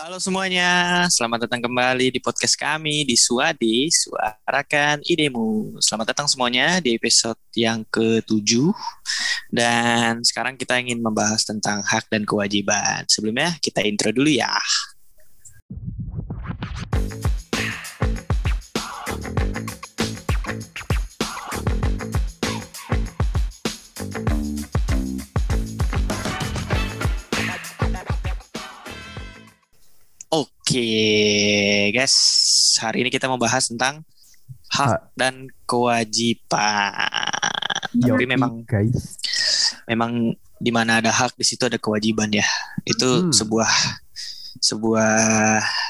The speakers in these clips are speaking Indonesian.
Halo semuanya, selamat datang kembali di podcast kami di Suadi, Suarakan Idemu. Selamat datang semuanya di episode yang ke-7. Dan sekarang kita ingin membahas tentang hak dan kewajiban. Sebelumnya kita intro dulu ya. Oke, guys. Hari ini kita mau bahas tentang hak dan kewajiban. Yoi, Tapi memang guys. memang di mana ada hak di situ ada kewajiban ya. Itu Hmm. sebuah sebuah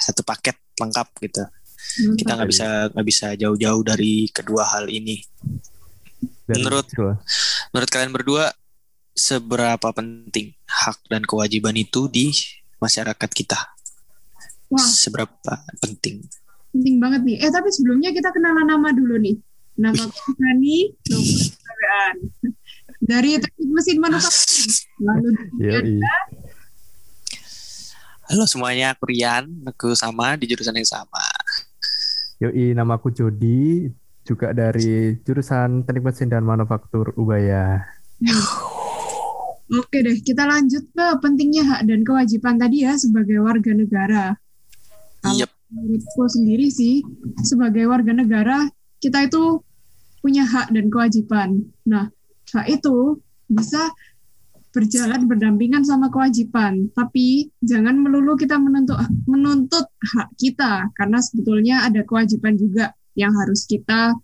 satu paket lengkap gitu. Kita nggak bisa nggak bisa jauh-jauh dari kedua hal ini. Dan Menurut- itulah. Menurut kalian berdua seberapa penting hak dan kewajiban itu di masyarakat kita? Wah, Seberapa penting? penting banget nih. Eh, tapi sebelumnya kita kenalan nama dulu nih. Nama aku Rani, nomor KWAN. Dari teknik mesin manufaktur. Lalu Yoi. Halo semuanya, aku Rian. Aku sama di jurusan yang sama. Yoi, nama aku Jody, juga dari jurusan Teknik Mesin dan Manufaktur Ubaya. Oke deh, kita lanjut ke pentingnya hak dan kewajiban tadi ya sebagai warga negara. Kalau Yep. menurutku sendiri sih, sebagai warga negara, kita itu punya hak dan kewajiban. Nah, hak itu bisa berjalan berdampingan sama kewajiban, tapi jangan melulu kita menuntut menuntut hak kita karena sebetulnya ada kewajiban juga yang harus kita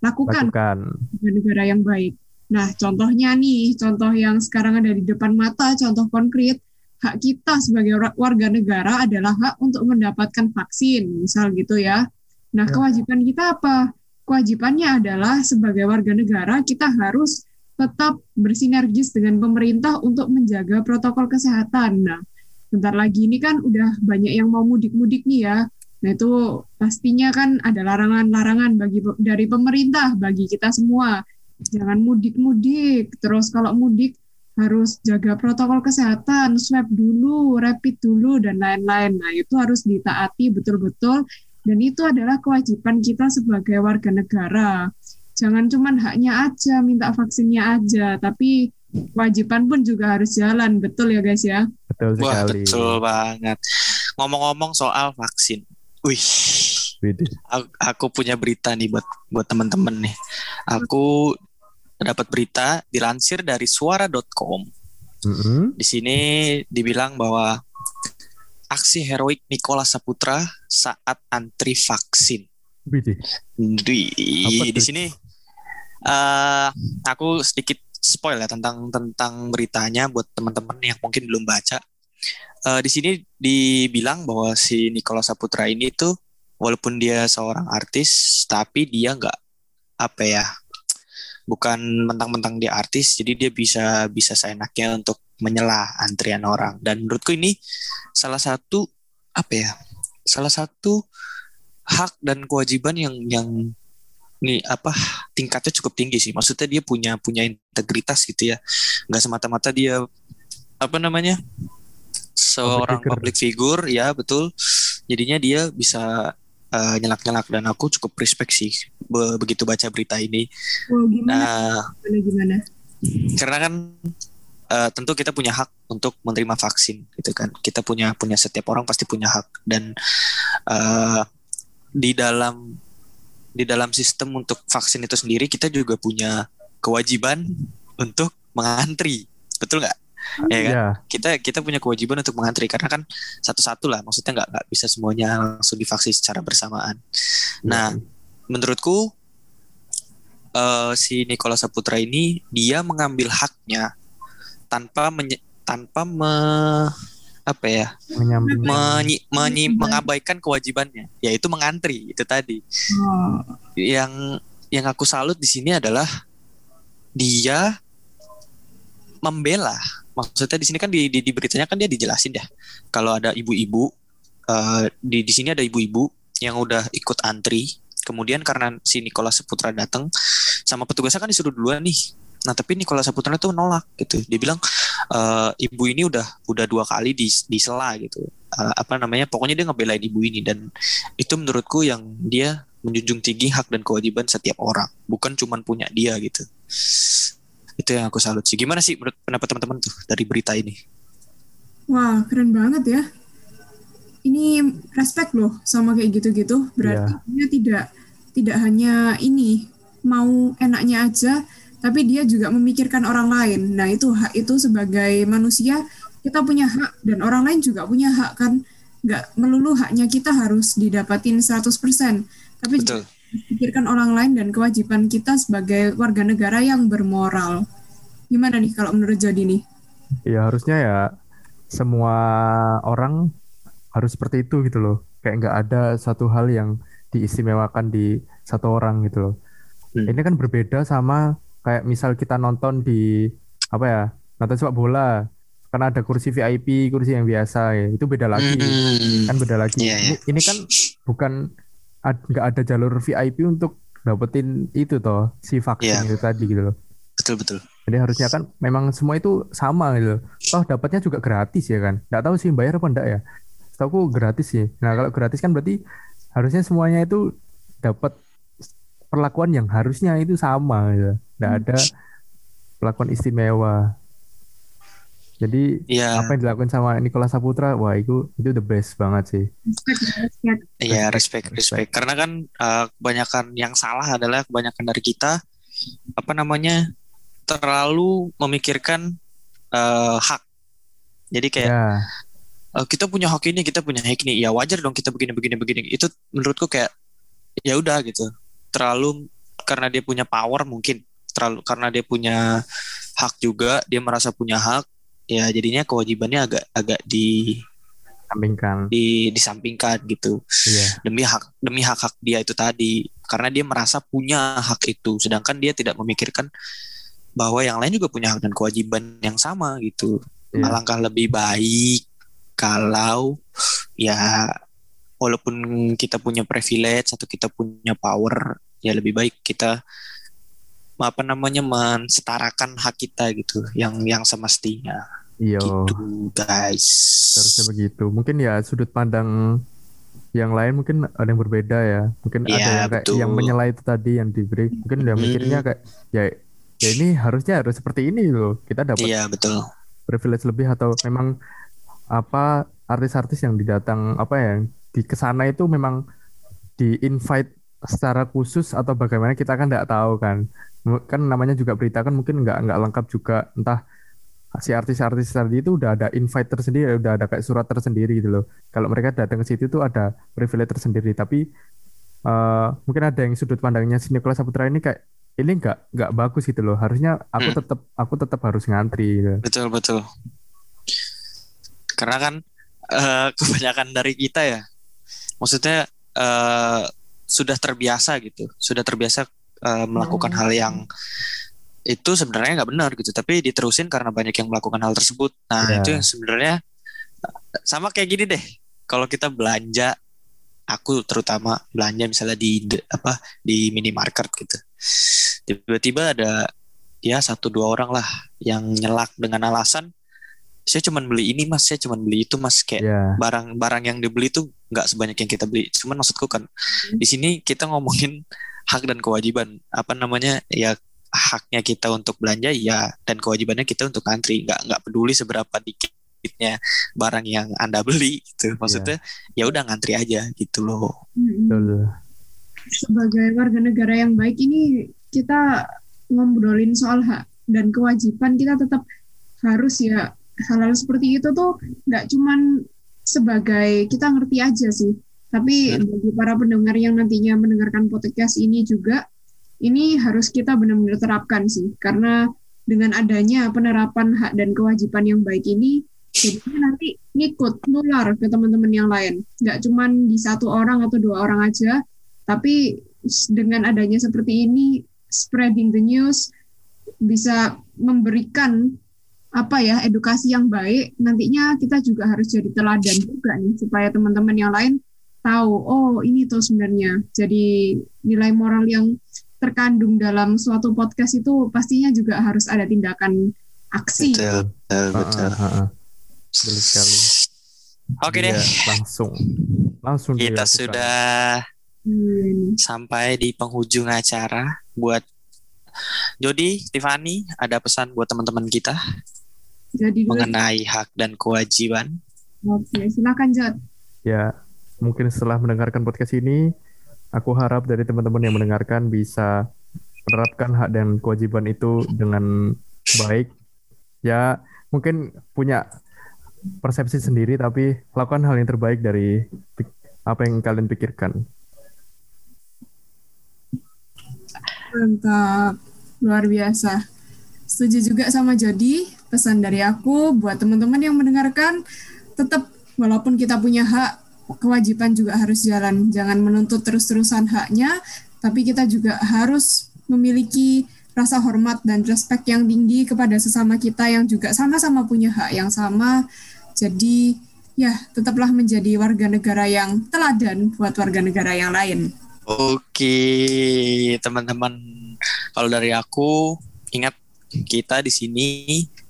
lakukan Lakukan. sebagai negara yang baik. Nah, contohnya nih, contoh yang sekarang ada di depan mata, contoh konkret, hak kita sebagai warga negara adalah hak untuk mendapatkan vaksin, misal gitu ya. Nah, Ya. kewajiban kita apa? Kewajibannya adalah sebagai warga negara kita harus tetap bersinergis dengan pemerintah untuk menjaga protokol kesehatan. Nah, bentar lagi ini kan udah banyak yang mau mudik-mudik nih ya. Nah, itu pastinya kan ada larangan-larangan bagi dari pemerintah bagi kita semua. Jangan mudik-mudik. Terus kalau mudik harus jaga protokol kesehatan, swab dulu, rapid dulu dan lain-lain. Nah, itu harus ditaati betul-betul dan itu adalah kewajiban kita sebagai warga negara. Jangan cuman haknya aja, minta vaksinnya aja, tapi kewajiban pun juga harus jalan. Betul ya, guys ya? Betul Wah, sekali. betul banget. Ngomong-ngomong soal vaksin. Wih, aku punya berita nih buat buat teman-teman nih. Aku dapat berita dilansir dari suara.com. Mm-mm. Di sini dibilang bahwa aksi heroik Nikola Saputra saat antri vaksin. Di, di sini eh aku sedikit spoil ya tentang tentang beritanya buat teman-teman yang mungkin belum baca. Eh, di sini dibilang bahwa si Nikola Saputra ini tuh walaupun dia seorang artis tapi dia nggak apa ya bukan mentang-mentang dia artis jadi dia bisa bisa seenaknya untuk menyela antrian orang. Dan menurutku ini salah satu apa ya salah satu hak dan kewajiban yang yang nih apa tingkatnya cukup tinggi sih. Maksudnya dia punya punya integritas gitu ya. Nggak semata-mata dia apa namanya seorang figure. public figure ya betul. Jadinya dia bisa eh, nyelak-nyelak dan aku cukup respect sih be- begitu baca berita ini. Wah, gimana, nah gimana, gimana? karena kan eh, tentu kita punya hak untuk menerima vaksin gitu kan. Kita punya punya setiap orang pasti punya hak. Dan eh, di dalam di dalam sistem untuk vaksin itu sendiri kita juga punya kewajiban untuk mengantri. Betul nggak ya kan? Ya, kita kita punya kewajiban untuk mengantri karena kan satu-satu lah maksudnya nggak nggak bisa semuanya langsung divaksin secara bersamaan. Nah, menurutku eh, si Nikola Saputra ini dia mengambil haknya tanpa menye- tanpa me, apa ya? Menyambung. menyi- menyi- mengabaikan kewajibannya yaitu mengantri itu tadi. Oh, yang yang aku salut di sini adalah dia membela maksudnya di sini kan di, di, di beritanya kan dia dijelasin ya. Kalau ada ibu-ibu eh, di di sini ada ibu-ibu yang udah ikut antri. Kemudian karena si Nikola Saputra datang sama petugasnya kan disuruh duluan nih. Nah tapi Nikola Saputra tuh nolak gitu. Dia bilang eh, ibu ini udah udah dua kali di disela gitu. Uh, apa namanya pokoknya dia ngebelain ibu ini. Dan itu menurutku yang dia menjunjung tinggi hak dan kewajiban setiap orang. Bukan cuman punya dia gitu itu yang aku salut sih gimana sih menurut pendapat teman-teman tuh dari berita ini Wah, keren banget ya. Ini respect loh sama kayak gitu-gitu. Berarti Iya. dia tidak tidak hanya ini mau enaknya aja, tapi dia juga memikirkan orang lain. Nah, itu hak itu sebagai manusia kita punya hak dan orang lain juga punya hak kan. Nggak melulu haknya kita harus didapatin 100%, tapi juga betul pikirkan orang lain dan kewajiban kita sebagai warga negara yang bermoral. Gimana nih kalau menurut Jody nih? Ya harusnya ya semua orang harus seperti itu gitu loh. Kayak nggak ada satu hal yang diistimewakan di satu orang gitu loh. Hmm. Ini kan berbeda sama kayak misal kita nonton di apa ya nonton sepak bola kan ada kursi VIP kursi yang biasa ya itu beda lagi Hmm. kan beda lagi Iya, iya. ini, ini kan bukan ad- nggak ada jalur VIP untuk dapetin itu toh si vaksin Iya. itu tadi gitu loh betul betul jadi harusnya kan memang semua itu sama gitu. loh. Toh dapatnya juga gratis ya kan. Nggak tahu sih bayar apa enggak ya. Setahu gratis sih. Nah kalau gratis kan berarti harusnya semuanya itu dapat perlakuan yang harusnya itu sama gitu. Nggak ada perlakuan istimewa. Jadi Iya. apa yang dilakukan sama Nikola Saputra, wah itu itu the best banget sih. Iya, Respect, respect, respect. respect. Karena kan uh, kebanyakan yang salah adalah kebanyakan dari kita apa namanya terlalu memikirkan uh, hak. Jadi kayak Ya, uh, kita punya hak ini, kita punya hak ini. Ya wajar dong kita begini, begini, begini. Itu menurutku kayak ya udah gitu. Terlalu karena dia punya power mungkin. Terlalu karena dia punya hak juga, dia merasa punya hak. Ya jadinya kewajibannya agak agak di, sampingkan. di disampingkan gitu. Iya, demi hak demi hak hak dia itu tadi karena dia merasa punya hak itu sedangkan dia tidak memikirkan bahwa yang lain juga punya hak dan kewajiban yang sama gitu Iya. alangkah lebih baik kalau ya walaupun kita punya privilege atau kita punya power ya lebih baik kita apa namanya mensetarakan hak kita gitu yang yang semestinya iya. gitu guys Harusnya begitu. Mungkin ya sudut pandang yang lain mungkin ada yang berbeda ya. Mungkin ada Iya, yang kayak betul. yang menyela itu tadi yang diberi. Mungkin dia Hmm. mikirnya kayak ya ya ini harusnya harus seperti ini loh. Kita dapat iya betul privilege lebih atau memang apa artis-artis yang didatang apa ya di ke sana itu memang di invite secara khusus atau bagaimana kita kan nggak tahu kan. Kan namanya juga berita kan mungkin nggak nggak lengkap juga entah si artis-artis tadi itu udah ada invite tersendiri, udah ada kayak surat tersendiri gitu loh. Kalau mereka datang ke situ tuh ada privilege tersendiri, tapi eh, mungkin ada yang sudut pandangnya si Nicholas Saputra ini kayak ini nggak nggak bagus gitu loh. Harusnya aku Hmm. tetap aku tetap harus ngantri gitu. Betul betul. Karena kan eh, kebanyakan dari kita ya, maksudnya eh, sudah terbiasa gitu, sudah terbiasa eh, melakukan hal yang itu sebenarnya nggak benar gitu, tapi diterusin karena banyak yang melakukan hal tersebut. Nah Ya. itu yang sebenarnya sama kayak gini deh. Kalau kita belanja, aku terutama belanja misalnya di apa di minimarket gitu, tiba-tiba ada ya satu dua orang lah yang nyelak dengan alasan saya cuma beli ini mas, saya cuma beli itu mas kayak Ya, barang-barang yang dibeli tuh nggak sebanyak yang kita beli. Cuman maksudku kan di sini kita ngomongin hak dan kewajiban apa namanya ya haknya kita untuk belanja ya dan kewajibannya kita untuk antri. Nggak nggak peduli seberapa dikitnya barang yang anda beli gitu. Maksudnya ya udah ngantri aja gitu loh. Betul. sebagai warga negara yang baik ini kita ngobrolin soal hak dan kewajiban kita tetap harus ya hal-hal seperti itu tuh nggak cuman sebagai kita ngerti aja sih. Tapi Hmm. bagi para pendengar yang nantinya mendengarkan podcast ini juga ini harus kita benar-benar terapkan sih. Karena dengan adanya penerapan hak dan kewajiban yang baik ini jadinya nanti ngikut nular ke teman-teman yang lain. Nggak cuman di satu orang atau dua orang aja tapi dengan adanya seperti ini spreading the news bisa memberikan apa ya edukasi yang baik nantinya kita juga harus jadi teladan juga nih supaya teman-teman yang lain tahu oh ini tuh sebenarnya. Jadi nilai moral yang terkandung dalam suatu podcast itu pastinya juga harus ada tindakan aksi betul betul, betul. Ah, ah, ah, ah. Betul sekali. Oke deh, Iya, langsung langsung kita dilakukan. sudah Hmm. sampai di penghujung acara. Buat Jody, Tiffany, ada pesan buat teman-teman kita Jadi dulu. mengenai hak dan kewajiban. Oke, silakan Jod. ya mungkin setelah mendengarkan podcast ini aku harap dari teman-teman yang mendengarkan bisa menerapkan hak dan kewajiban itu dengan baik. Ya mungkin punya persepsi sendiri tapi lakukan hal yang terbaik dari apa yang kalian pikirkan. Mantap, luar biasa. Setuju juga sama Jody, pesan dari aku buat teman-teman yang mendengarkan, tetap walaupun kita punya hak, kewajiban juga harus jalan. Jangan menuntut terus-terusan haknya, tapi kita juga harus memiliki rasa hormat dan respek yang tinggi kepada sesama kita yang juga sama-sama punya hak yang sama. Jadi, ya, tetaplah menjadi warga negara yang teladan buat warga negara yang lain. Oke, teman-teman. Kalau dari aku, ingat kita di sini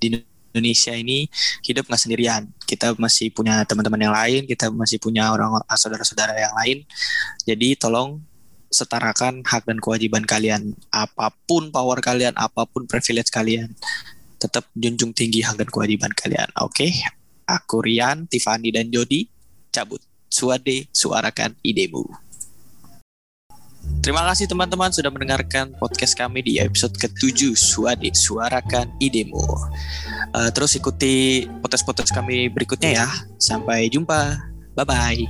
di Indonesia ini hidup nggak sendirian. Kita masih punya teman-teman yang lain, kita masih punya orang saudara-saudara yang lain. Jadi tolong setarakan hak dan kewajiban kalian. Apa pun power kalian, apa pun privilege kalian, tetap junjung tinggi hak dan kewajiban kalian. Oke, aku Rian, Tiffany dan Jody cabut. Suade, suarakan idemu. Terima kasih teman-teman sudah mendengarkan podcast kami di episode ke-7 Suade Suarakan Idemu. Eh, terus ikuti podcast-podcast kami berikutnya ya. Sampai jumpa. Bye-bye.